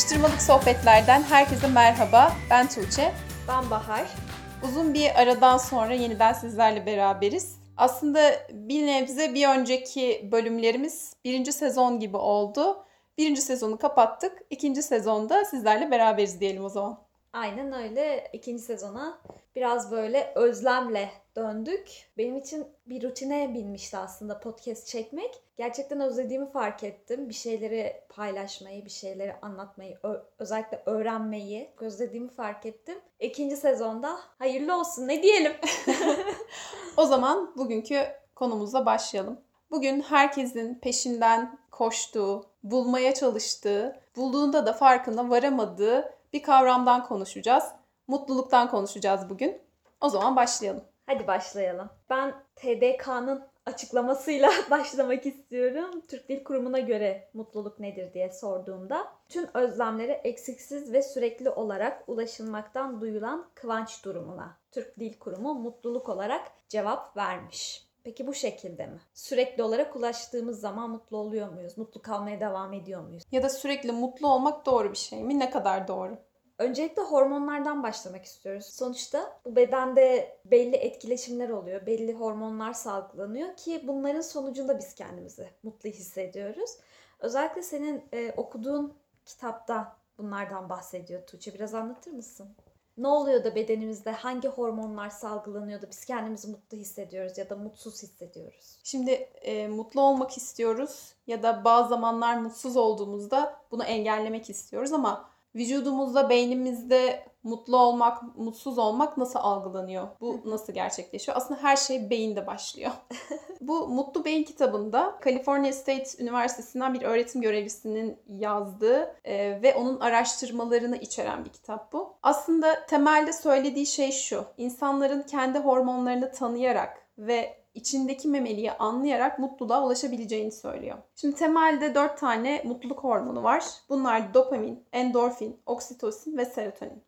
Atıştırmalık sohbetlerden herkese merhaba. Ben Tuğçe. Ben Bahar. Uzun bir aradan sonra yeniden sizlerle beraberiz. Aslında bir nebze bir önceki bölümlerimiz birinci sezon gibi oldu. Birinci sezonu kapattık. İkinci sezonda sizlerle beraberiz diyelim o zaman. Aynen öyle. İkinci sezona biraz böyle özlemle döndük. Benim için bir rutine binmişti aslında podcast çekmek. Gerçekten özlediğimi fark ettim. Bir şeyleri paylaşmayı, bir şeyleri anlatmayı, özellikle öğrenmeyi özlediğimi fark ettim. İkinci sezonda hayırlı olsun ne diyelim. O zaman bugünkü konumuzla başlayalım. Bugün herkesin peşinden koştuğu, bulmaya çalıştığı, bulduğunda da farkına varamadığı bir kavramdan konuşacağız. Mutluluktan konuşacağız bugün. O zaman başlayalım. Hadi başlayalım. Ben TDK'nın açıklamasıyla başlamak istiyorum. Türk Dil Kurumu'na göre mutluluk nedir diye sorduğumda tüm özlemlere eksiksiz ve sürekli olarak ulaşılmaktan duyulan kıvanç durumuna Türk Dil Kurumu mutluluk olarak cevap vermiş. Peki bu şekilde mi? Sürekli olarak ulaştığımız zaman mutlu oluyor muyuz? Mutlu kalmaya devam ediyor muyuz? Ya da sürekli mutlu olmak doğru bir şey mi? Ne kadar doğru? Öncelikle hormonlardan başlamak istiyoruz. Sonuçta bu bedende belli etkileşimler oluyor, belli hormonlar salgılanıyor ki bunların sonucunda biz kendimizi mutlu hissediyoruz. Özellikle senin e, okuduğun kitapta bunlardan bahsediyor Tuğçe. Biraz anlatır mısın? Ne oluyor da bedenimizde hangi hormonlar salgılanıyor da biz kendimizi mutlu hissediyoruz ya da mutsuz hissediyoruz? Şimdi e, mutlu olmak istiyoruz ya da bazı zamanlar mutsuz olduğumuzda bunu engellemek istiyoruz ama vücudumuzda, beynimizde mutlu olmak, mutsuz olmak nasıl algılanıyor? Bu nasıl gerçekleşiyor? Aslında her şey beyinde başlıyor. Bu Mutlu Beyin kitabında California State Üniversitesi'nden bir öğretim görevlisinin yazdığı e, ve onun araştırmalarını içeren bir kitap bu. Aslında temelde söylediği şey şu. İnsanların kendi hormonlarını tanıyarak ve içindeki memeliyi anlayarak mutluluğa ulaşabileceğini söylüyor. Şimdi temelde 4 tane mutluluk hormonu var. Bunlar dopamin, endorfin, oksitosin ve serotonin.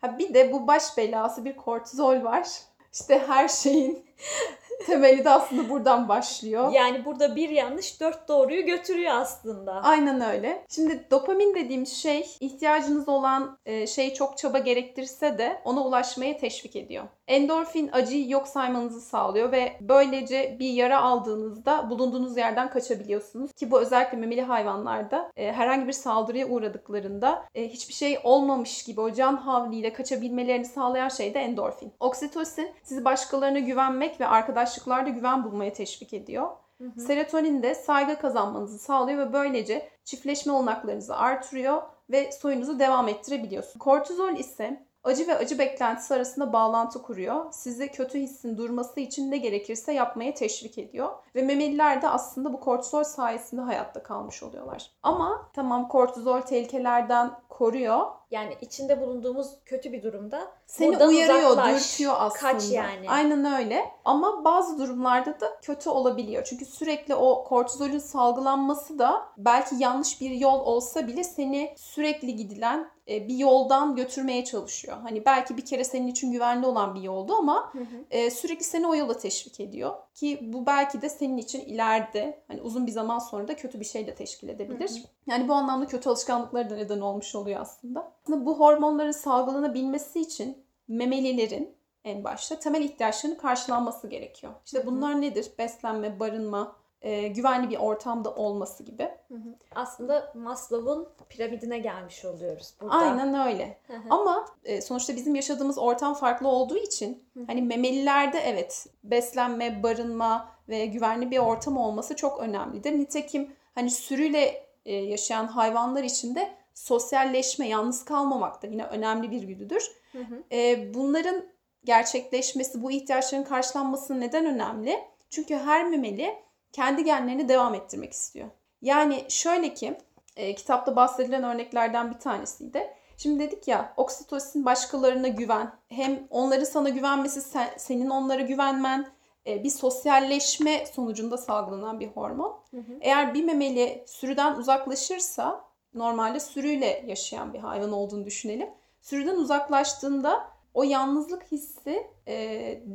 Ha bir de bu baş belası bir kortizol var. İşte her şeyin temeli de aslında buradan başlıyor. Yani burada bir yanlış dört doğruyu götürüyor aslında. Aynen öyle. Şimdi dopamin dediğimiz şey ihtiyacınız olan şey çok çaba gerektirse de ona ulaşmaya teşvik ediyor. Endorfin acıyı yok saymanızı sağlıyor ve böylece bir yara aldığınızda bulunduğunuz yerden kaçabiliyorsunuz. Ki bu özellikle memeli hayvanlarda e, herhangi bir saldırıya uğradıklarında e, hiçbir şey olmamış gibi o can havliyle kaçabilmelerini sağlayan şey de endorfin. Oksitosin sizi başkalarına güvenmek ve arkadaşlıklarda güven bulmaya teşvik ediyor. Serotonin de saygı kazanmanızı sağlıyor ve böylece çiftleşme olanaklarınızı artırıyor ve soyunuzu devam ettirebiliyorsunuz. Kortizol ise acı ve acı beklentisi arasında bağlantı kuruyor. Sizi kötü hissin durması için ne gerekirse yapmaya teşvik ediyor. Ve memeliler de aslında bu kortizol sayesinde hayatta kalmış oluyorlar. Ama tamam kortizol tehlikelerden koruyor. Yani içinde bulunduğumuz kötü bir durumda Seni buradan uyarıyor, uzaklaş, dürtüyor aslında. Kaç yani. Aynen öyle. Ama bazı durumlarda da kötü olabiliyor. Çünkü sürekli o kortizolün salgılanması da belki yanlış bir yol olsa bile seni sürekli gidilen bir yoldan götürmeye çalışıyor. Hani belki bir kere senin için güvenli olan bir yoldu ama Hı hı. e, sürekli seni o yola teşvik ediyor. Ki bu belki de senin için ileride hani uzun bir zaman sonra da kötü bir şey de teşkil edebilir. Hı hı. Yani bu anlamda kötü alışkanlıkları da neden olmuş oluyor aslında. Aslında bu hormonların salgılanabilmesi için memelilerin en başta temel ihtiyaçlarının karşılanması gerekiyor. İşte Hı hı. bunlar nedir? Beslenme, barınma, e, güvenli bir ortamda olması gibi. Hı hı. Aslında Maslow'un piramidine gelmiş oluyoruz burada. Aynen öyle. Hı hı. Ama e, sonuçta bizim yaşadığımız ortam farklı olduğu için Hı hı. hani memelilerde evet beslenme, barınma ve güvenli bir ortam olması çok önemlidir. Nitekim hani sürüyle e, yaşayan hayvanlar için de sosyalleşme, yalnız kalmamak da yine önemli bir güdüdür. Hı hı. E, bunların gerçekleşmesi, bu ihtiyaçların karşılanması neden önemli? Çünkü her memeli kendi genlerini devam ettirmek istiyor. Yani şöyle ki, e, kitapta bahsedilen örneklerden bir tanesiydi. Şimdi dedik ya, oksitosin başkalarına güven. Hem onların sana güvenmesi, sen- senin onlara güvenmen, e, bir sosyalleşme sonucunda salgılanan bir hormon. Hı hı. Eğer bir memeli sürüden uzaklaşırsa, normalde sürüyle yaşayan bir hayvan olduğunu düşünelim. Sürüden uzaklaştığında o yalnızlık hissi e,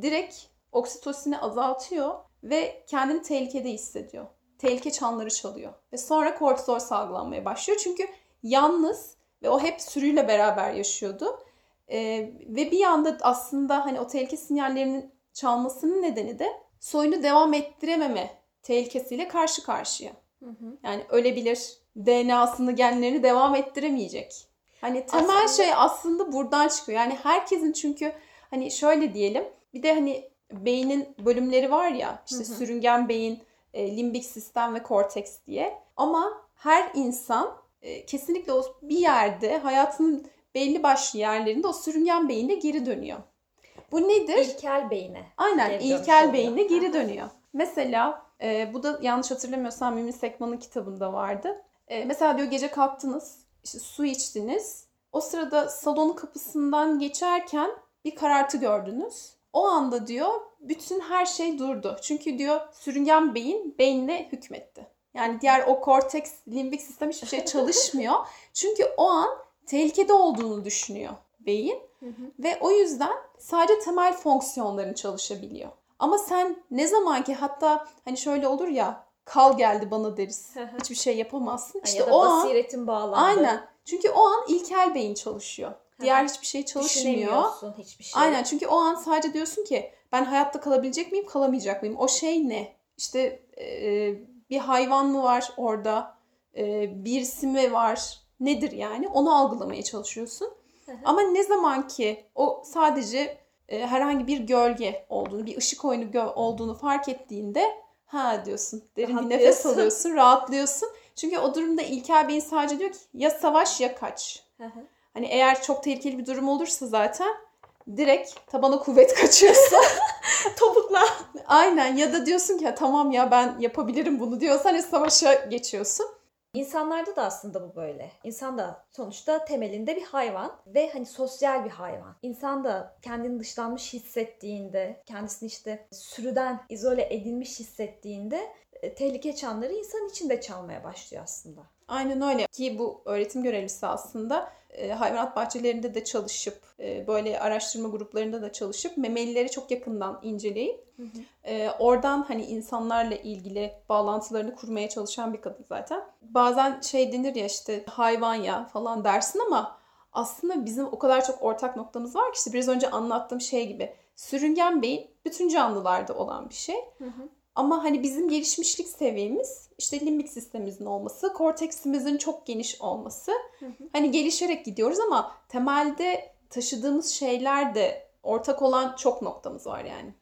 direkt oksitosini azaltıyor ve kendini tehlikede hissediyor. Tehlike çanları çalıyor ve sonra kortizol salgılanmaya başlıyor. Çünkü yalnız ve o hep sürüyle beraber yaşıyordu. E, ve bir anda aslında hani o tehlike sinyallerinin çalmasının nedeni de soyunu devam ettirememe tehlikesiyle karşı karşıya. Hı hı. Yani ölebilir, DNA'sını, genlerini devam ettiremeyecek. Hani temel Aslında- şey aslında buradan çıkıyor. Yani herkesin çünkü hani şöyle diyelim. Bir de hani beynin bölümleri var ya işte Hı hı. sürüngen beyin, e, limbik sistem ve korteks diye. Ama her insan e, kesinlikle o bir yerde hayatının belli başlı yerlerinde o sürüngen beyine geri dönüyor. Bu nedir? İlkel beyine. Aynen geri ilkel beyine geri dönüyor. Mesela e, bu da yanlış hatırlamıyorsam Mümin Sekman'ın kitabında vardı. E, mesela diyor gece kalktınız, işte su içtiniz. O sırada salonun kapısından geçerken bir karartı gördünüz. O anda diyor bütün her şey durdu. Çünkü diyor sürüngen beyin beynine hükmetti. Yani diğer o korteks, limbik sistem hiçbir şey çalışmıyor. Çünkü o an tehlikede olduğunu düşünüyor beyin. Hı hı. Ve o yüzden sadece temel fonksiyonların çalışabiliyor. Ama sen ne zaman ki hatta hani şöyle olur ya kal geldi bana deriz. Hiçbir şey yapamazsın. İşte ya da o an basiretin bağlandı. aynen. Çünkü o an ilkel beyin çalışıyor. Diğer hiçbir şey çalışmıyor. Hiçbir şey. Aynen çünkü o an sadece diyorsun ki ben hayatta kalabilecek miyim kalamayacak mıyım? O şey ne? İşte e, bir hayvan mı var orada? E, birisi mi var? Nedir yani? Onu algılamaya çalışıyorsun. Ama ne zaman ki o sadece e, herhangi bir gölge olduğunu, bir ışık oyunu gö- olduğunu fark ettiğinde ha diyorsun. Derin bir nefes alıyorsun, rahatlıyorsun. Çünkü o durumda İlker Bey'in sadece diyor ki ya savaş ya kaç. Hı hı. Hani eğer çok tehlikeli bir durum olursa zaten direkt tabana kuvvet kaçıyorsun. Topukla. Aynen ya da diyorsun ki "Ya tamam ya ben yapabilirim bunu diyorsan hani savaşa geçiyorsun. İnsanlarda da aslında bu böyle. İnsan da sonuçta temelinde bir hayvan ve hani sosyal bir hayvan. İnsan da kendini dışlanmış hissettiğinde, kendisini işte sürüden izole edilmiş hissettiğinde e, tehlike çanları insan içinde çalmaya başlıyor aslında. Aynen öyle ki bu öğretim görevlisi aslında e, hayvanat bahçelerinde de çalışıp e, böyle araştırma gruplarında da çalışıp memelileri çok yakından inceleyip e, oradan hani insanlarla ilgili bağlantılarını kurmaya çalışan bir kadın zaten. Bazen şey denir ya işte hayvan ya falan dersin ama aslında bizim o kadar çok ortak noktamız var ki işte biraz önce anlattığım şey gibi sürüngen beyin bütün canlılarda olan bir şey. Ama hani bizim gelişmişlik seviyemiz işte limbik sistemimizin olması, korteksimizin çok geniş olması. Hani gelişerek gidiyoruz ama temelde taşıdığımız şeyler de ortak olan çok noktamız var yani.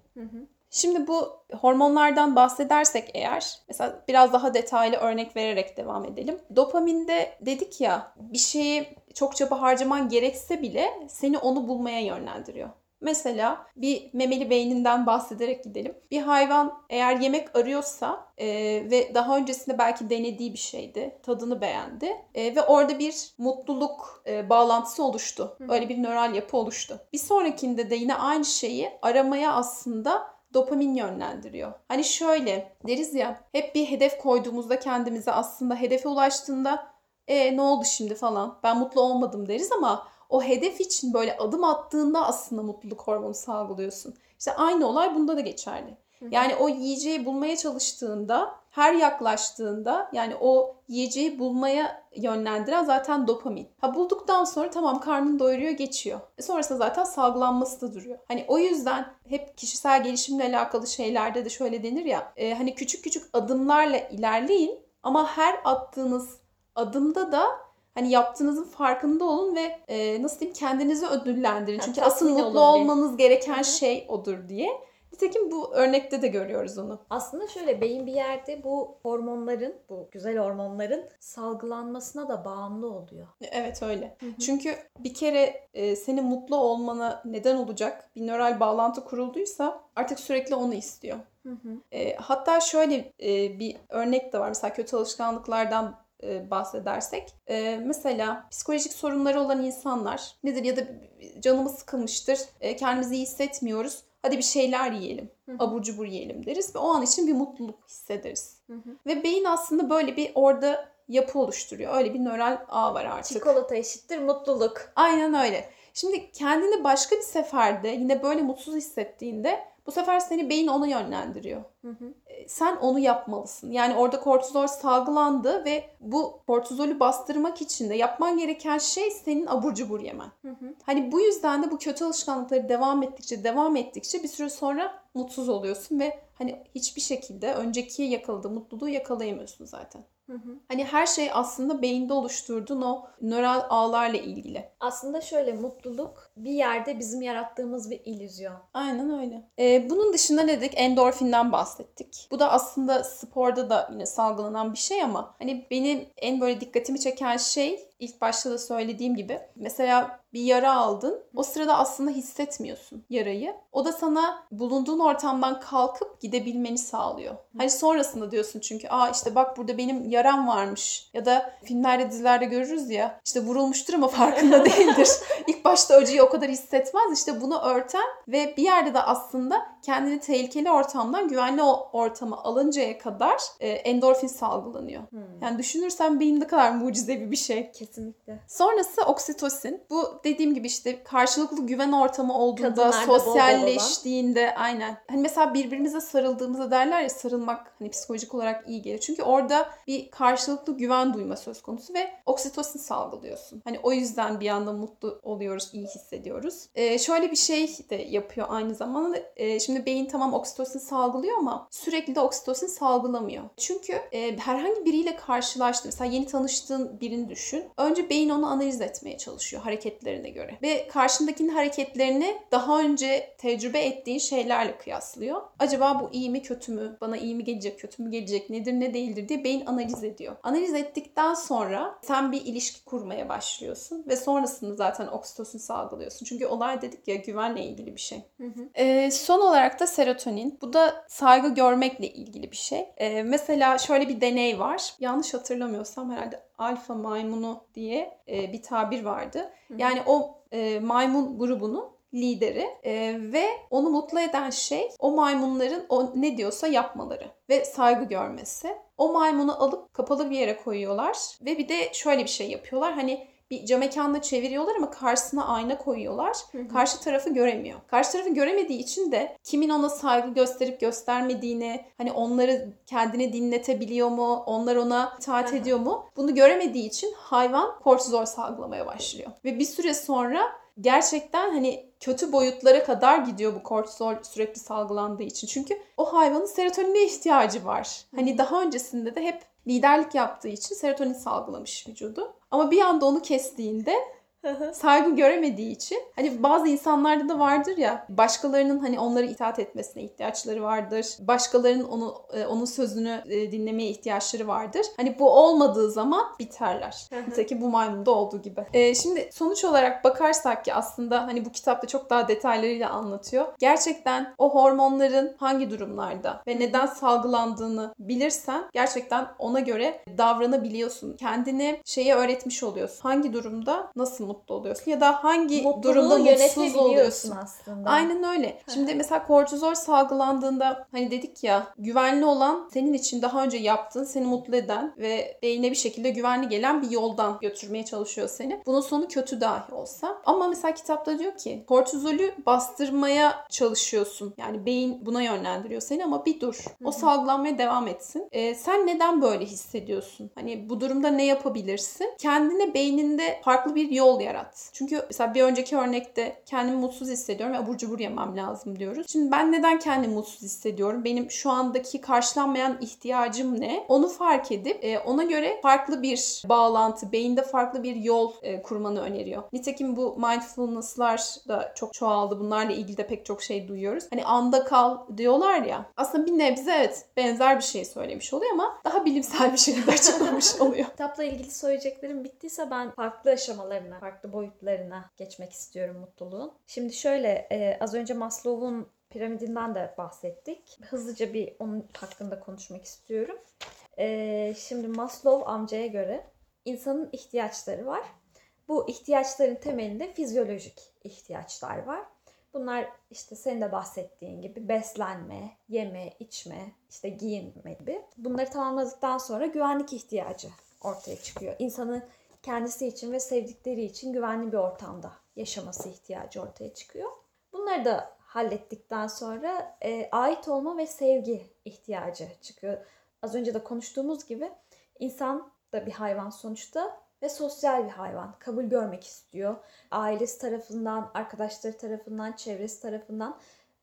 Şimdi bu hormonlardan bahsedersek eğer, mesela biraz daha detaylı örnek vererek devam edelim. Dopaminde dedik ya, bir şeyi çok çaba harcaman gerekse bile seni onu bulmaya yönlendiriyor. Mesela bir memeli beyninden bahsederek gidelim. Bir hayvan eğer yemek arıyorsa e, ve daha öncesinde belki denediği bir şeydi, tadını beğendi e, ve orada bir mutluluk e, bağlantısı oluştu. Öyle bir nöral yapı oluştu. Bir sonrakinde de yine aynı şeyi aramaya aslında dopamin yönlendiriyor. Hani şöyle deriz ya hep bir hedef koyduğumuzda kendimize aslında hedefe ulaştığında e ne oldu şimdi falan ben mutlu olmadım deriz ama o hedef için böyle adım attığında aslında mutluluk hormonu salgılıyorsun. İşte aynı olay bunda da geçerli. Yani o yiyeceği bulmaya çalıştığında, her yaklaştığında yani o yiyeceği bulmaya yönlendiren zaten dopamin. Ha bulduktan sonra tamam karnını doyuruyor geçiyor. E sonrasında zaten salgılanması da duruyor. Hani o yüzden hep kişisel gelişimle alakalı şeylerde de şöyle denir ya. e, hani küçük küçük adımlarla ilerleyin ama her attığınız adımda da hani yaptığınızın farkında olun ve e, nasıl diyeyim kendinizi ödüllendirin. Ha, Çünkü asıl mutlu olun bir. olmanız gereken Hı hı. şey odur diye. Nitekim bu örnekte de görüyoruz onu. Aslında şöyle beyin bir yerde bu hormonların, bu güzel hormonların salgılanmasına da bağımlı oluyor. Evet öyle. Çünkü bir kere e, senin mutlu olmana neden olacak bir nöral bağlantı kurulduysa artık sürekli onu istiyor. E, hatta şöyle e, bir örnek de var. Mesela kötü alışkanlıklardan e, bahsedersek. E, mesela psikolojik sorunları olan insanlar nedir ya da canımız sıkılmıştır, e, kendimizi iyi hissetmiyoruz. Hadi bir şeyler yiyelim, abur cubur yiyelim deriz ve o an için bir mutluluk hissederiz. Ve beyin aslında böyle bir orada yapı oluşturuyor. Öyle bir nöral ağ var artık. Çikolata eşittir mutluluk. Aynen öyle. Şimdi kendini başka bir seferde yine böyle mutsuz hissettiğinde bu sefer seni beyin ona yönlendiriyor. Hı hı. E, Sen onu yapmalısın. Yani orada kortizol salgılandı ve bu kortizolü bastırmak için de yapman gereken şey senin abur cubur yemen. Hı hı. Hani bu yüzden de bu kötü alışkanlıkları devam ettikçe devam ettikçe bir süre sonra mutsuz oluyorsun ve hani hiçbir şekilde önceki yakaladığı mutluluğu yakalayamıyorsun zaten. Hı hı. Hani her şey aslında beyinde oluşturduğun o nöral ağlarla ilgili. Aslında şöyle mutluluk bir yerde bizim yarattığımız bir illüzyon. Aynen öyle. Ee, bunun dışında ne dedik? Endorfinden bahsettik. Bu da aslında sporda da yine salgılanan bir şey ama hani benim en böyle dikkatimi çeken şey ilk başta da söylediğim gibi mesela bir yara aldın. O sırada aslında hissetmiyorsun yarayı. O da sana bulunduğun ortamdan kalkıp gidebilmeni sağlıyor. Hani sonrasında diyorsun çünkü aa işte bak burada benim yaram varmış. Ya da filmlerde dizilerde görürüz ya işte vurulmuştur ama farkında değildir. İlk başta acıyı o kadar hissetmez. İşte bunu örten ve bir yerde de aslında kendini tehlikeli ortamdan güvenli ortama alıncaya kadar e, endorfin salgılanıyor. Yani düşünürsen beyin ne kadar mucizevi bir şey. Kesinlikle. Sonrası oksitosin. Bu dediğim gibi işte karşılıklı güven ortamı olduğunda, Kadınlarda bol bol sosyalleştiğinde aynen. Hani mesela birbirimize sarıldığımızda derler ya sarılmak hani psikolojik olarak iyi gelir. Çünkü orada bir karşılıklı güven duyma söz konusu ve oksitosin salgılıyorsun. Hani o yüzden bir anda mutlu oluyoruz, iyi hissediyoruz. Ee, şöyle bir şey de yapıyor aynı zamanda. Ee, şimdi beyin tamam oksitosin salgılıyor ama sürekli de oksitosin salgılamıyor. Çünkü e, herhangi biriyle karşılaştın. Mesela yeni tanıştığın birini düşün. Önce beyin onu analiz etmeye çalışıyor hareketlerine göre. Ve karşındakinin hareketlerini daha önce tecrübe ettiğin şeylerle kıyaslıyor. Acaba bu iyi mi kötü mü? Bana iyi mi gelecek, kötü mü gelecek, nedir ne değildir diye beyin analiz ediyor. Analiz ettikten sonra sen bir ilişki kurmaya başlıyorsun ve sonrasında zaten oksitosin salgılıyorsun. Çünkü olay dedik ya güvenle ilgili bir şey. Hı hı. Ee, son olarak da serotonin. Bu da saygı görmekle ilgili bir şey. Ee, mesela şöyle bir deney var. Yanlış hatırlamıyorsam herhalde alfa maymunu diye e, bir tabir vardı. Yani o e, maymun grubunun lideri e, ve onu mutlu eden şey o maymunların o ne diyorsa yapmaları ve saygı görmesi. O maymunu alıp kapalı bir yere koyuyorlar ve bir de şöyle bir şey yapıyorlar. Hani bir cam mekanla çeviriyorlar ama karşısına ayna koyuyorlar. Karşı tarafı göremiyor. Karşı tarafı göremediği için de kimin ona saygı gösterip göstermediğini, hani onları kendini dinletebiliyor mu, onlar ona itaat Aha. ediyor mu? Bunu göremediği için hayvan kortizol salgılamaya başlıyor. Ve bir süre sonra gerçekten hani kötü boyutlara kadar gidiyor bu kortizol sürekli salgılandığı için. Çünkü o hayvanın serotonine ihtiyacı var. Hani daha öncesinde de hep liderlik yaptığı için serotonin salgılamış vücudu. Ama bir anda onu kestiğinde saygı göremediği için hani bazı insanlarda da vardır ya başkalarının hani onlara itaat etmesine ihtiyaçları vardır. Başkalarının onu e, onun sözünü e, dinlemeye ihtiyaçları vardır. Hani bu olmadığı zaman biterler. Nitekim bu maymunda olduğu gibi. E, şimdi sonuç olarak bakarsak ki aslında hani bu kitapta çok daha detaylarıyla anlatıyor. Gerçekten o hormonların hangi durumlarda ve neden salgılandığını bilirsen gerçekten ona göre davranabiliyorsun. Kendini şeye öğretmiş oluyorsun. Hangi durumda nasıl mutlu oluyorsun ya da hangi Mutluluğu durumda mutsuz oluyorsun. aslında. Aynen öyle. Şimdi mesela kortizol salgılandığında hani dedik ya güvenli olan senin için daha önce yaptığın seni mutlu eden ve beyine bir şekilde güvenli gelen bir yoldan götürmeye çalışıyor seni. Bunun sonu kötü dahi olsa. Ama mesela kitapta diyor ki kortizolü bastırmaya çalışıyorsun. Yani beyin buna yönlendiriyor seni ama bir dur. O salgılanmaya devam etsin. Ee, sen neden böyle hissediyorsun? Hani bu durumda ne yapabilirsin? Kendine beyninde farklı bir yol yarat. Çünkü mesela bir önceki örnekte kendimi mutsuz hissediyorum ve abur cubur yemem lazım diyoruz. Şimdi ben neden kendimi mutsuz hissediyorum? Benim şu andaki karşılanmayan ihtiyacım ne? Onu fark edip e, ona göre farklı bir bağlantı, beyinde farklı bir yol e, kurmanı öneriyor. Nitekim bu mindfulness'lar da çok çoğaldı. Bunlarla ilgili de pek çok şey duyuyoruz. Hani anda kal diyorlar ya. Aslında bir nebze evet benzer bir şey söylemiş oluyor ama daha bilimsel bir şekilde açıklamış oluyor. Kitapla ilgili söyleyeceklerim bittiyse ben farklı aşamalarına, farklı boyutlarına geçmek istiyorum mutluluğun. Şimdi şöyle e, az önce Maslow'un piramidinden de bahsettik. Hızlıca bir onun hakkında konuşmak istiyorum. E, şimdi Maslow amcaya göre insanın ihtiyaçları var. Bu ihtiyaçların temelinde fizyolojik ihtiyaçlar var. Bunlar işte senin de bahsettiğin gibi beslenme, yeme, içme, işte giyinme gibi. Bunları tamamladıktan sonra güvenlik ihtiyacı ortaya çıkıyor. İnsanın kendisi için ve sevdikleri için güvenli bir ortamda yaşaması ihtiyacı ortaya çıkıyor. Bunları da hallettikten sonra e, ait olma ve sevgi ihtiyacı çıkıyor. Az önce de konuştuğumuz gibi insan da bir hayvan sonuçta ve sosyal bir hayvan. Kabul görmek istiyor. Ailesi tarafından, arkadaşları tarafından, çevresi tarafından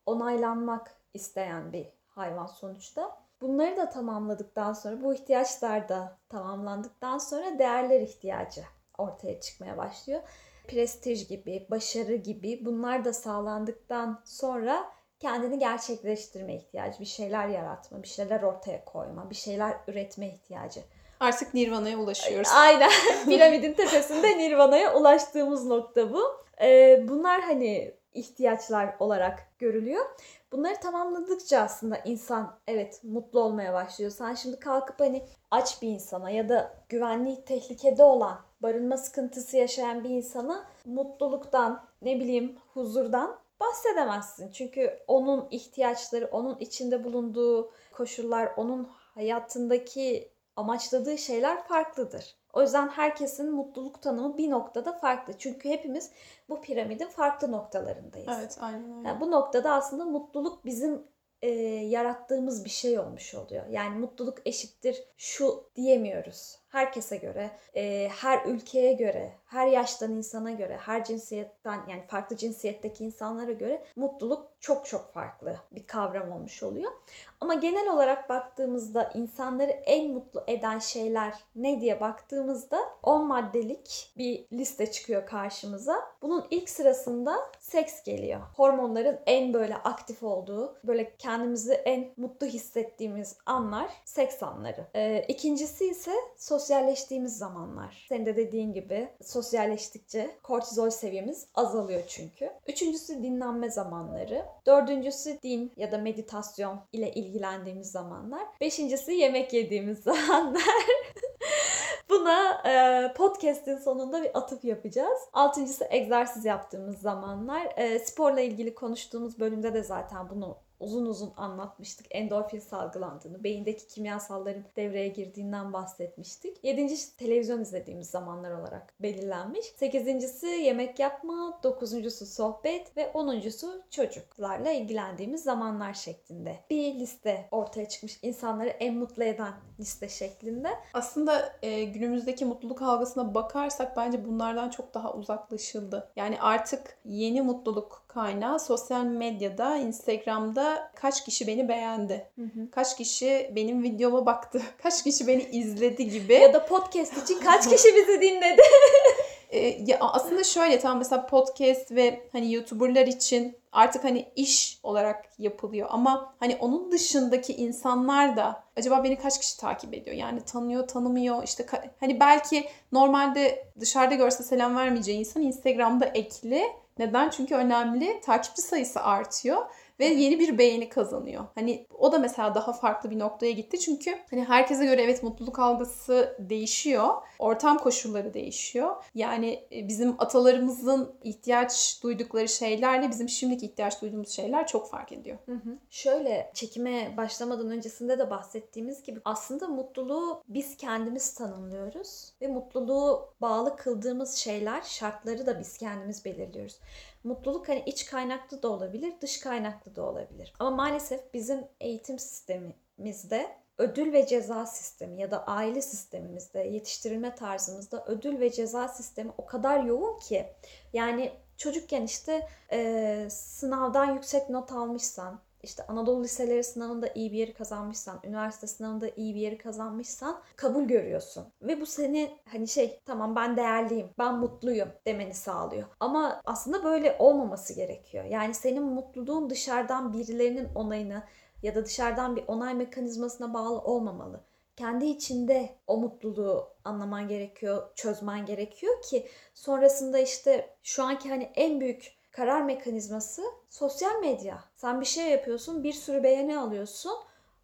onaylanmak isteyen bir hayvan sonuçta. Bunları da tamamladıktan sonra, bu ihtiyaçlar da tamamlandıktan sonra değerler ihtiyacı ortaya çıkmaya başlıyor. Prestij gibi, başarı gibi bunlar da sağlandıktan sonra kendini gerçekleştirme ihtiyacı, bir şeyler yaratma, bir şeyler ortaya koyma, bir şeyler üretme ihtiyacı. Artık Nirvana'ya ulaşıyoruz. Aynen. Piramidin tepesinde Nirvana'ya ulaştığımız nokta bu. Ee, bunlar hani ihtiyaçlar olarak görülüyor. Bunları tamamladıkça aslında insan evet mutlu olmaya başlıyor. Sen şimdi kalkıp hani aç bir insana ya da güvenliği tehlikede olan, barınma sıkıntısı yaşayan bir insana mutluluktan, ne bileyim huzurdan bahsedemezsin. Çünkü onun ihtiyaçları, onun içinde bulunduğu koşullar, onun hayatındaki amaçladığı şeyler farklıdır. O yüzden herkesin mutluluk tanımı bir noktada farklı. Çünkü hepimiz bu piramidin farklı noktalarındayız. Evet, aynen öyle. Yani bu noktada aslında mutluluk bizim e, yarattığımız bir şey olmuş oluyor. Yani mutluluk eşittir şu diyemiyoruz. Herkese göre, e, her ülkeye göre, her yaştan insana göre, her cinsiyetten yani farklı cinsiyetteki insanlara göre mutluluk çok çok farklı bir kavram olmuş oluyor. Ama genel olarak baktığımızda insanları en mutlu eden şeyler ne diye baktığımızda 10 maddelik bir liste çıkıyor karşımıza. Bunun ilk sırasında seks geliyor. Hormonların en böyle aktif olduğu, böyle kendimizi en mutlu hissettiğimiz anlar seks anları. Ee, ikincisi ise sosyalleştiğimiz zamanlar. Senin de dediğin gibi sosyalleştikçe kortizol seviyemiz azalıyor çünkü. Üçüncüsü dinlenme zamanları. Dördüncüsü din ya da meditasyon ile ilgilendiğimiz zamanlar. Beşincisi yemek yediğimiz zamanlar. Buna e, podcast'in sonunda bir atıf yapacağız. Altıncısı egzersiz yaptığımız zamanlar. E, sporla ilgili konuştuğumuz bölümde de zaten bunu uzun uzun anlatmıştık. Endorfin salgılandığını, beyindeki kimyasalların devreye girdiğinden bahsetmiştik. Yedincisi televizyon izlediğimiz zamanlar olarak belirlenmiş. Sekizincisi yemek yapma, dokuzuncusu sohbet ve onuncusu çocuklarla ilgilendiğimiz zamanlar şeklinde. Bir liste ortaya çıkmış insanları en mutlu eden liste şeklinde. Aslında e, günümüzdeki mutluluk algısına bakarsak bence bunlardan çok daha uzaklaşıldı. Yani artık yeni mutluluk kaynağı sosyal medyada, Instagram'da kaç kişi beni beğendi, kaç kişi benim videoma baktı, kaç kişi beni izledi gibi. Ya da podcast için kaç kişi bizi dinledi? E, ya aslında şöyle tam mesela podcast ve hani YouTuber'lar için artık hani iş olarak yapılıyor ama hani onun dışındaki insanlar da acaba beni kaç kişi takip ediyor? Yani tanıyor, tanımıyor. işte hani belki normalde dışarıda görse selam vermeyeceği insan Instagram'da ekli. Neden? Çünkü önemli. Takipçi sayısı artıyor ve yeni bir beğeni kazanıyor. Hani o da mesela daha farklı bir noktaya gitti. Çünkü hani herkese göre evet mutluluk algısı değişiyor. Ortam koşulları değişiyor. Yani e, bizim atalarımızın ihtiyaç duydukları şeylerle bizim şimdiki ihtiyaç duyduğumuz şeyler çok fark ediyor. Hı hı. Şöyle çekime başlamadan öncesinde de bahsettiğimiz gibi aslında mutluluğu biz kendimiz tanımlıyoruz ve mutluluğu bağlı kıldığımız şeyler, şartları da biz kendimiz belirliyoruz. Mutluluk hani iç kaynaklı da olabilir, dış kaynaklı da olabilir. Ama maalesef bizim eğitim sistemimizde ödül ve ceza sistemi ya da aile sistemimizde, yetiştirilme tarzımızda ödül ve ceza sistemi o kadar yoğun ki yani çocukken işte e, sınavdan yüksek not almışsan, işte Anadolu liseleri sınavında iyi bir yeri kazanmışsan, üniversite sınavında iyi bir yeri kazanmışsan kabul görüyorsun. Ve bu seni hani şey tamam ben değerliyim, ben mutluyum demeni sağlıyor. Ama aslında böyle olmaması gerekiyor. Yani senin mutluluğun dışarıdan birilerinin onayını ya da dışarıdan bir onay mekanizmasına bağlı olmamalı. Kendi içinde o mutluluğu anlaman gerekiyor, çözmen gerekiyor ki sonrasında işte şu anki hani en büyük karar mekanizması sosyal medya. Sen bir şey yapıyorsun, bir sürü beğeni alıyorsun.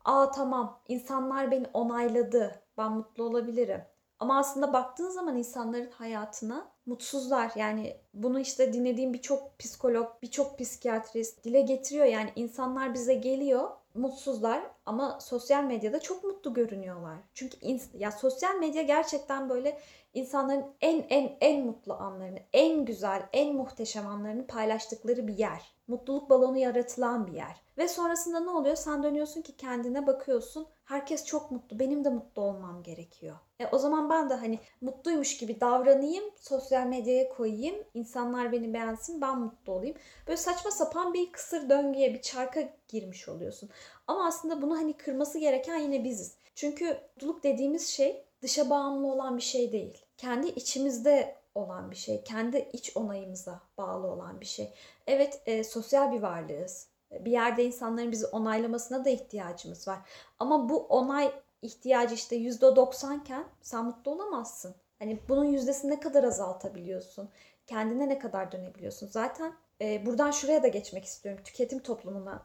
Aa tamam, insanlar beni onayladı. Ben mutlu olabilirim. Ama aslında baktığın zaman insanların hayatına mutsuzlar. Yani bunu işte dinlediğim birçok psikolog, birçok psikiyatrist dile getiriyor. Yani insanlar bize geliyor, mutsuzlar ama sosyal medyada çok mutlu görünüyorlar. Çünkü ya sosyal medya gerçekten böyle insanların en en en mutlu anlarını, en güzel, en muhteşem anlarını paylaştıkları bir yer. Mutluluk balonu yaratılan bir yer. Ve sonrasında ne oluyor? Sen dönüyorsun ki kendine bakıyorsun. Herkes çok mutlu. Benim de mutlu olmam gerekiyor. E o zaman ben de hani mutluymuş gibi davranayım, sosyal medyaya koyayım, insanlar beni beğensin, ben mutlu olayım. Böyle saçma sapan bir kısır döngüye, bir çarka girmiş oluyorsun. Ama aslında bunu hani kırması gereken yine biziz. Çünkü mutluluk dediğimiz şey dışa bağımlı olan bir şey değil. Kendi içimizde olan bir şey. Kendi iç onayımıza bağlı olan bir şey. Evet e, sosyal bir varlığız. Bir yerde insanların bizi onaylamasına da ihtiyacımız var. Ama bu onay ihtiyacı işte %90 iken sen mutlu olamazsın. Hani bunun yüzdesini ne kadar azaltabiliyorsun? Kendine ne kadar dönebiliyorsun? Zaten e, buradan şuraya da geçmek istiyorum. Tüketim toplumuna.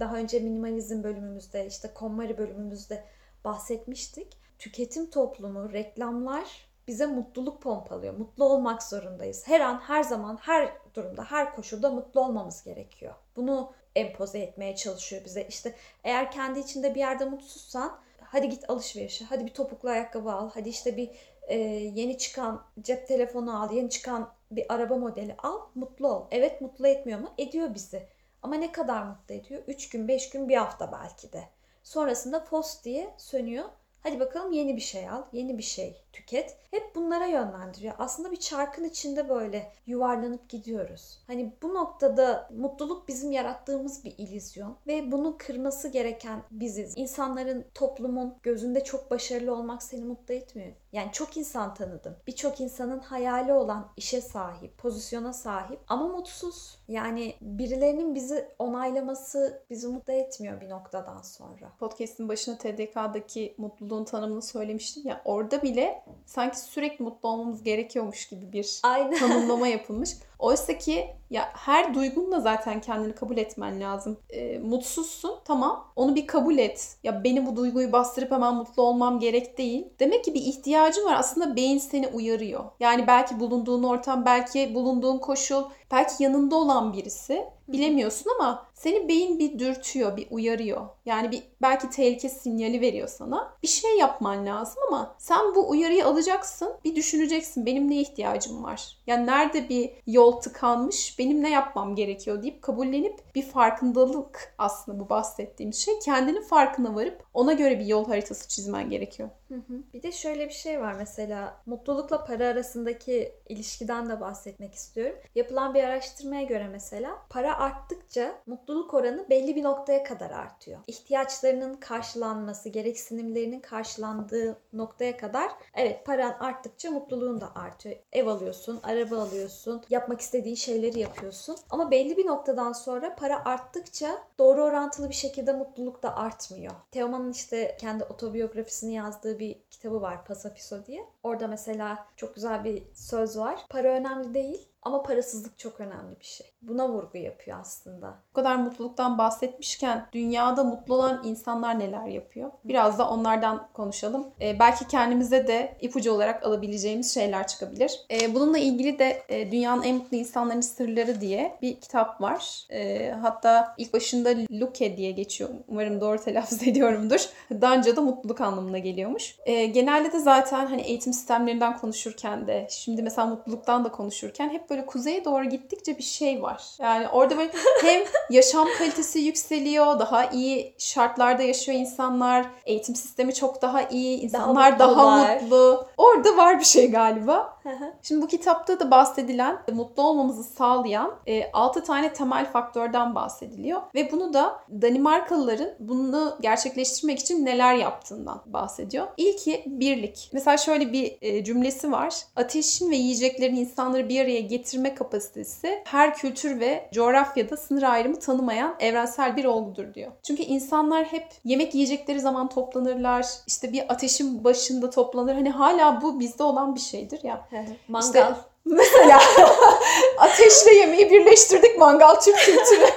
Daha önce minimalizm bölümümüzde, işte KonMari bölümümüzde bahsetmiştik. Tüketim toplumu, reklamlar bize mutluluk pompalıyor. Mutlu olmak zorundayız. Her an, her zaman, her durumda, her koşulda mutlu olmamız gerekiyor. Bunu empoze etmeye çalışıyor bize. İşte eğer kendi içinde bir yerde mutsuzsan hadi git alışverişe, hadi bir topuklu ayakkabı al, hadi işte bir e, yeni çıkan cep telefonu al, yeni çıkan bir araba modeli al, mutlu ol. Evet mutlu etmiyor mu? Ediyor bizi. Ama ne kadar mutlu ediyor? 3 gün, 5 gün, bir hafta belki de. Sonrasında post diye sönüyor. Hadi bakalım yeni bir şey al, yeni bir şey tüket. Hep bunlara yönlendiriyor. Aslında bir çarkın içinde böyle yuvarlanıp gidiyoruz. Hani bu noktada mutluluk bizim yarattığımız bir illüzyon ve bunu kırması gereken biziz. İnsanların, toplumun gözünde çok başarılı olmak seni mutlu etmiyor. Yani çok insan tanıdım. Birçok insanın hayali olan işe sahip, pozisyona sahip ama mutsuz. Yani birilerinin bizi onaylaması bizi mutlu etmiyor bir noktadan sonra. Podcast'in başına TDK'daki mutluluğun tanımını söylemiştim ya. Orada bile sanki sürekli mutlu olmamız gerekiyormuş gibi bir Aynen. tanımlama yapılmış. Oysa ki ya her duygunla zaten kendini kabul etmen lazım. E, mutsuzsun tamam onu bir kabul et. Ya beni bu duyguyu bastırıp hemen mutlu olmam gerek değil. Demek ki bir ihtiyacın var. Aslında beyin seni uyarıyor. Yani belki bulunduğun ortam, belki bulunduğun koşul, belki yanında olan birisi bilemiyorsun ama seni beyin bir dürtüyor, bir uyarıyor. Yani bir belki tehlike sinyali veriyor sana. Bir şey yapman lazım ama sen bu uyarıyı alacaksın, bir düşüneceksin benim ne ihtiyacım var? Yani nerede bir yol tıkanmış, benim ne yapmam gerekiyor deyip kabullenip bir farkındalık aslında bu bahsettiğim şey. Kendinin farkına varıp ona göre bir yol haritası çizmen gerekiyor. Hı. Bir de şöyle bir şey var mesela mutlulukla para arasındaki ilişkiden de bahsetmek istiyorum. Yapılan bir araştırmaya göre mesela para arttıkça mutluluk oranı belli bir noktaya kadar artıyor. İhtiyaçlarının karşılanması, gereksinimlerinin karşılandığı noktaya kadar evet paran arttıkça mutluluğun da artıyor. Ev alıyorsun, araba alıyorsun, yapmak istediğin şeyleri yapıyorsun. Ama belli bir noktadan sonra para arttıkça doğru orantılı bir şekilde mutluluk da artmıyor. Teoman'ın işte kendi otobiyografisini yazdığı bir kitabı var Pasapiso diye. Orada mesela çok güzel bir söz var. Para önemli değil ama parasızlık çok önemli bir şey. Buna vurgu yapıyor aslında. Bu kadar mutluluktan bahsetmişken dünyada mutlu olan insanlar neler yapıyor? Biraz da onlardan konuşalım. Ee, belki kendimize de ipucu olarak alabileceğimiz şeyler çıkabilir. Ee, bununla ilgili de e, Dünyanın En Mutlu İnsanların Sırları diye bir kitap var. Ee, hatta ilk başında Luke diye geçiyor. Umarım doğru telaffuz ediyorumdur. Danca'da mutluluk anlamına geliyormuş. Ee, genelde de zaten hani eğitim sistemlerinden konuşurken de şimdi mesela mutluluktan da konuşurken hep böyle kuzeye doğru gittikçe bir şey var. Yani orada böyle hem yaşam kalitesi yükseliyor, daha iyi şartlarda yaşıyor insanlar, eğitim sistemi çok daha iyi, insanlar daha, mutlular. mutlu. Orada var bir şey galiba. Şimdi bu kitapta da bahsedilen, mutlu olmamızı sağlayan 6 tane temel faktörden bahsediliyor. Ve bunu da Danimarkalıların bunu gerçekleştirmek için neler yaptığından bahsediyor. İlki birlik. Mesela şöyle bir e, cümlesi var. Ateşin ve yiyeceklerin insanları bir araya getirme kapasitesi her kültür ve coğrafyada sınır ayrımı tanımayan evrensel bir olgudur diyor. Çünkü insanlar hep yemek yiyecekleri zaman toplanırlar. İşte bir ateşin başında toplanır. Hani hala bu bizde olan bir şeydir ya. Mangal. İşte mesela ateşle yemeği birleştirdik mangal Türk kültürü.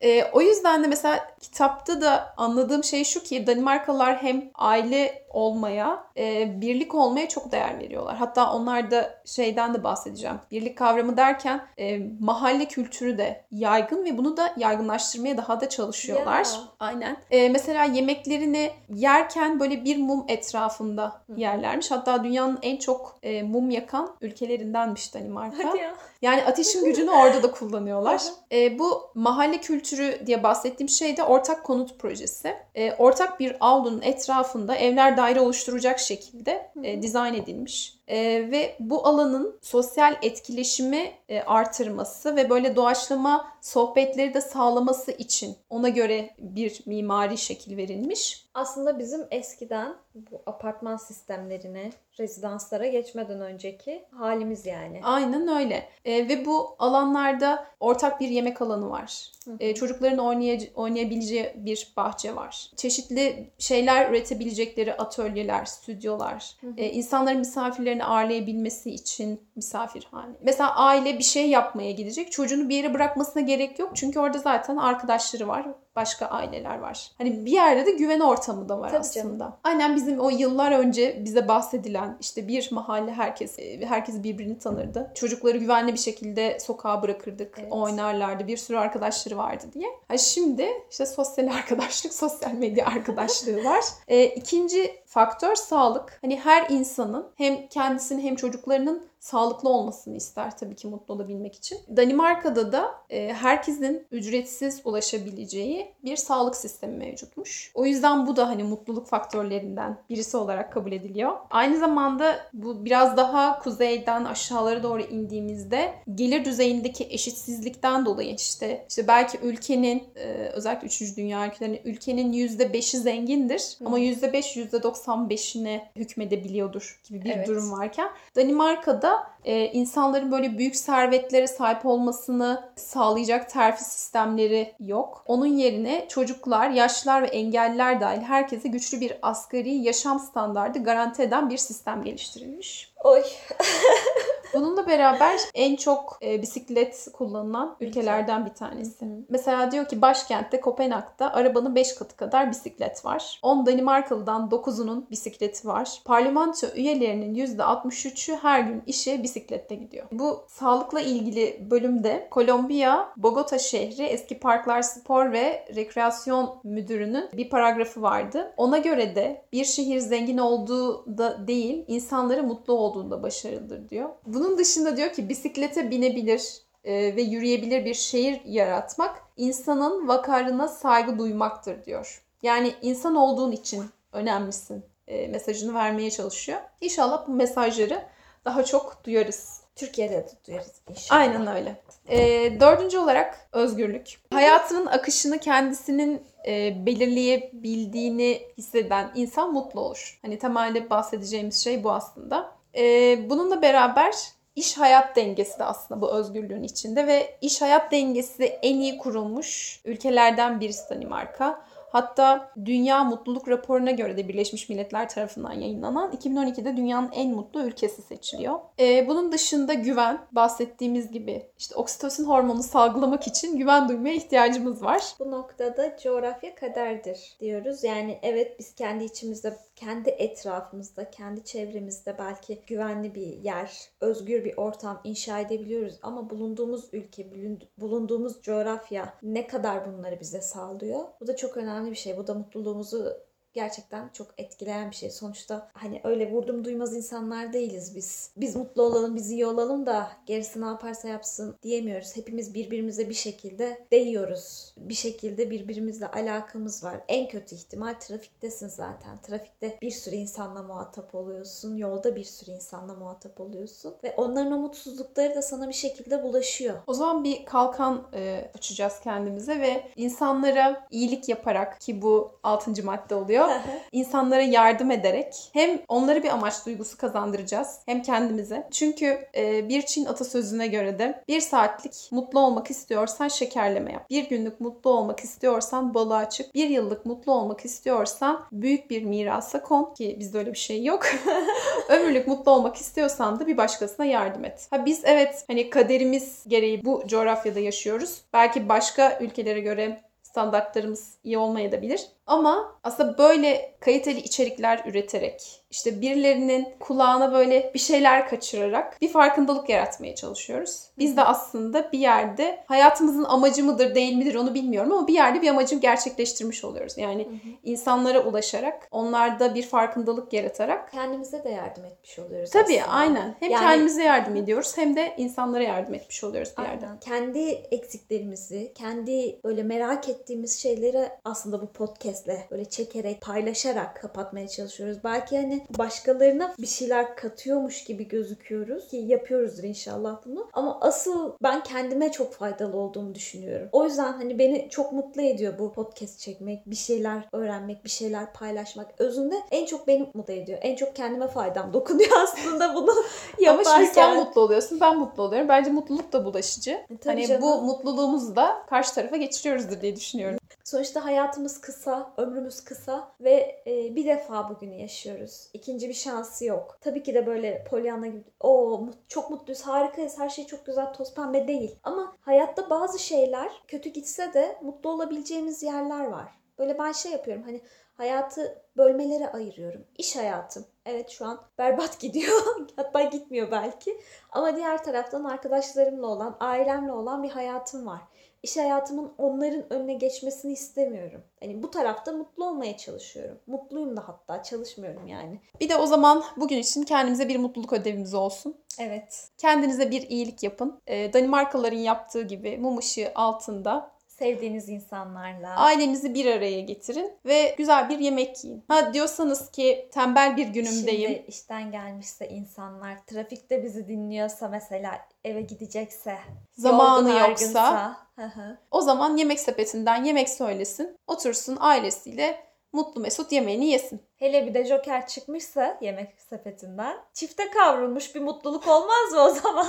E, o yüzden de mesela kitapta da anladığım şey şu ki Danimarkalılar hem aile olmaya, e, birlik olmaya çok değer veriyorlar. Hatta onlar da şeyden de bahsedeceğim. Birlik kavramı derken e, mahalle kültürü de yaygın ve bunu da yaygınlaştırmaya daha da çalışıyorlar. Ya. Aynen. E, mesela yemeklerini yerken böyle bir mum etrafında yerlermiş. Hatta dünyanın en çok e, mum yakan ülkelerindenmiş Danimarka. Hadi ya. Yani ateşin gücünü orada da kullanıyorlar. E, bu mahalle kültürü diye bahsettiğim şey de ortak konut projesi. E, ortak bir avlunun etrafında evler daire oluşturacak şekilde e, dizayn edilmiş. E, ve bu alanın sosyal etkileşimi e, artırması ve böyle doğaçlama sohbetleri de sağlaması için ona göre bir mimari şekil verilmiş. Aslında bizim eskiden bu apartman sistemlerine, rezidanslara geçmeden önceki halimiz yani. Aynen öyle. E, ve bu alanlarda ortak bir yemek alanı var. E, çocukların oynaya- oynayabileceği bir bahçe var. Çeşitli şeyler üretebilecekleri atölyeler, stüdyolar. E, insanların misafirlerini ağırlayabilmesi için misafirhane. Mesela aile bir şey yapmaya gidecek. Çocuğunu bir yere bırakmasına gerek yok. Çünkü orada zaten arkadaşları var. Başka aileler var. Hani bir yerde de güven ortamı da var Tabii aslında. canım. Aynen bizim o yıllar önce bize bahsedilen işte bir mahalle herkes e, herkes birbirini tanırdı. Çocukları güvenli bir şekilde sokağa bırakırdık. Evet. Oynarlardı. Bir sürü arkadaşları vardı diye. Ha şimdi işte sosyal arkadaşlık, sosyal medya arkadaşlığı var. E, ikinci faktör sağlık. Hani her insanın hem kendisinin hem çocuklarının sağlıklı olmasını ister tabii ki mutlu olabilmek için. Danimarka'da da e, herkesin ücretsiz ulaşabileceği bir sağlık sistemi mevcutmuş. O yüzden bu da hani mutluluk faktörlerinden birisi olarak kabul ediliyor. Aynı zamanda bu biraz daha kuzeyden aşağılara doğru indiğimizde gelir düzeyindeki eşitsizlikten dolayı işte işte belki ülkenin e, özellikle 3. dünya ülkelerinin ülkenin %5'i zengindir ama %5 %95'ine hükmedebiliyordur gibi bir Evet. durum varken Danimarka'da e, insanların böyle büyük servetlere sahip olmasını sağlayacak terfi sistemleri yok. Onun yerine çocuklar, yaşlılar ve engelliler dahil herkese güçlü bir asgari yaşam standardı garanti eden bir sistem geliştirilmiş. Oy. Bununla beraber en çok e, bisiklet kullanılan ülkelerden bir tanesi. Mesela diyor ki başkentte Kopenhag'da arabanın 5 katı kadar bisiklet var. 10 Danimarkalı'dan 9'unun bisikleti var. Parlamento üyelerinin %63'ü her gün işe bisikletle gidiyor. Bu sağlıkla ilgili bölümde Kolombiya, Bogota şehri eski parklar spor ve rekreasyon müdürünün bir paragrafı vardı. Ona göre de bir şehir zengin olduğu da değil, insanları mutlu olduğunda başarılıdır diyor. Bunun dışında diyor ki bisiklete binebilir e, ve yürüyebilir bir şehir yaratmak insanın vakarına saygı duymaktır diyor. Yani insan olduğun için önemlisin e, mesajını vermeye çalışıyor. İnşallah bu mesajları daha çok duyarız. Türkiye'de de duyarız inşallah. Aynen öyle. E, dördüncü olarak özgürlük. Hayatının akışını kendisinin e, belirleyebildiğini hisseden insan mutlu olur. Hani temelde bahsedeceğimiz şey bu aslında. E, bununla beraber iş hayat dengesi de aslında bu özgürlüğün içinde ve iş hayat dengesi en iyi kurulmuş ülkelerden birisi Danimarka. Hatta Dünya Mutluluk Raporu'na göre de Birleşmiş Milletler tarafından yayınlanan 2012'de dünyanın en mutlu ülkesi seçiliyor. Ee, bunun dışında güven, bahsettiğimiz gibi işte oksitosin hormonu salgılamak için güven duymaya ihtiyacımız var. Bu noktada coğrafya kaderdir diyoruz. Yani evet biz kendi içimizde, kendi etrafımızda, kendi çevremizde belki güvenli bir yer, özgür bir ortam inşa edebiliyoruz. Ama bulunduğumuz ülke, bulundu- bulunduğumuz coğrafya ne kadar bunları bize sağlıyor? Bu da çok önemli bir şey. Bu da mutluluğumuzu gerçekten çok etkileyen bir şey. Sonuçta hani öyle vurdum duymaz insanlar değiliz biz. Biz mutlu olalım, biz iyi olalım da gerisi ne yaparsa yapsın diyemiyoruz. Hepimiz birbirimize bir şekilde değiyoruz. Bir şekilde birbirimizle alakamız var. En kötü ihtimal trafiktesin zaten. Trafikte bir sürü insanla muhatap oluyorsun. Yolda bir sürü insanla muhatap oluyorsun. Ve onların o mutsuzlukları da sana bir şekilde bulaşıyor. O zaman bir kalkan e, açacağız kendimize ve insanlara iyilik yaparak ki bu 6. madde oluyor. Gerekiyor. İnsanlara yardım ederek hem onlara bir amaç duygusu kazandıracağız hem kendimize. Çünkü e, bir Çin atasözüne göre de bir saatlik mutlu olmak istiyorsan şekerleme yap. Bir günlük mutlu olmak istiyorsan balığa çık. Bir yıllık mutlu olmak istiyorsan büyük bir mirasa kon ki bizde öyle bir şey yok. Ömürlük mutlu olmak istiyorsan da bir başkasına yardım et. Ha biz evet hani kaderimiz gereği bu coğrafyada yaşıyoruz. Belki başka ülkelere göre standartlarımız iyi olmayabilir. Ama aslında böyle kaliteli içerikler üreterek, işte birilerinin kulağına böyle bir şeyler kaçırarak bir farkındalık yaratmaya çalışıyoruz. Biz de aslında bir yerde hayatımızın amacı mıdır değil midir onu bilmiyorum ama bir yerde bir amacı gerçekleştirmiş oluyoruz. Yani insanlara ulaşarak, onlarda bir farkındalık yaratarak Kendimize de yardım etmiş oluyoruz Tabii aslında. aynen. Hem Yani- kendimize yardım ediyoruz hem de insanlara yardım etmiş oluyoruz bir. Aynen. Kendi eksiklerimizi, kendi böyle merak ettiğimiz şeyleri aslında bu podcastle böyle çekerek, paylaşarak kapatmaya çalışıyoruz. Belki hani başkalarına bir şeyler katıyormuş gibi gözüküyoruz ki yapıyoruzdur inşallah bunu. Ama asıl ben kendime çok faydalı olduğumu düşünüyorum. O yüzden hani beni çok mutlu ediyor bu podcast çekmek, bir şeyler öğrenmek, bir şeyler paylaşmak. Özünde en çok beni mutlu ediyor. En çok kendime faydam dokunuyor aslında bunu Ama yaparken. şimdi sen mutlu oluyorsun, ben mutlu oluyorum. Bence mutluluk da bulaşıcı. E, hani canım. bu mutluluğumuzu da karşı tarafa geçiriyoruzdur diye düşünüyorum. Sonuçta hayatımız kısa, ömrümüz kısa ve e, bir defa bugünü yaşıyoruz. İkinci bir şansı yok. Tabii ki de böyle Pollyanna gibi o çok mutluyuz, harikayız, her şey çok güzel, toz pembe değil. Ama hayatta bazı şeyler kötü gitse de mutlu olabileceğimiz yerler var. Böyle ben şey yapıyorum hani hayatı bölmelere ayırıyorum. İş hayatım. Evet şu an berbat gidiyor. Hatta gitmiyor belki. Ama diğer taraftan arkadaşlarımla olan, ailemle olan bir hayatım var iş hayatımın onların önüne geçmesini istemiyorum. Hani bu tarafta mutlu olmaya çalışıyorum. Mutluyum da hatta çalışmıyorum yani. Bir de o zaman bugün için kendimize bir mutluluk ödevimiz olsun. Evet. Kendinize bir iyilik yapın. Ee, Danimarkalıların yaptığı gibi mum ışığı altında Sevdiğiniz insanlarla. ailenizi bir araya getirin ve güzel bir yemek yiyin. Ha diyorsanız ki tembel bir günümdeyim. Şimdi işten gelmişse insanlar, trafikte bizi dinliyorsa mesela eve gidecekse, Zamanı yorgun yoksa argınsa, o zaman yemek sepetinden yemek söylesin. Otursun ailesiyle mutlu mesut yemeğini yesin. hele bir de Joker çıkmışsa yemek sepetinden çifte kavrulmuş bir mutluluk olmaz mı o zaman?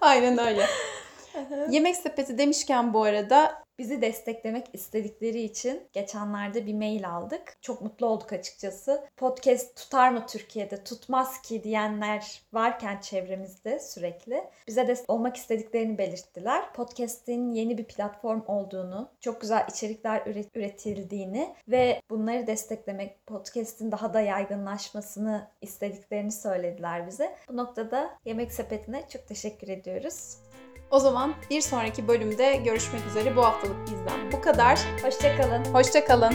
Aynen öyle. yemek sepeti demişken bu arada Bizi desteklemek istedikleri için geçenlerde bir mail aldık. Çok mutlu olduk açıkçası. Podcast tutar mı Türkiye'de, tutmaz ki diyenler varken çevremizde sürekli bize destek olmak istediklerini belirttiler. Podcast'in yeni bir platform olduğunu, çok güzel içerikler üret- üretildiğini ve bunları desteklemek, podcast'in daha da yaygınlaşmasını istediklerini söylediler bize. Bu noktada Yemek Sepeti'ne çok teşekkür ediyoruz. O zaman bir sonraki bölümde görüşmek üzere. Bu haftalık bizden bu kadar. Hoşçakalın. Hoşçakalın.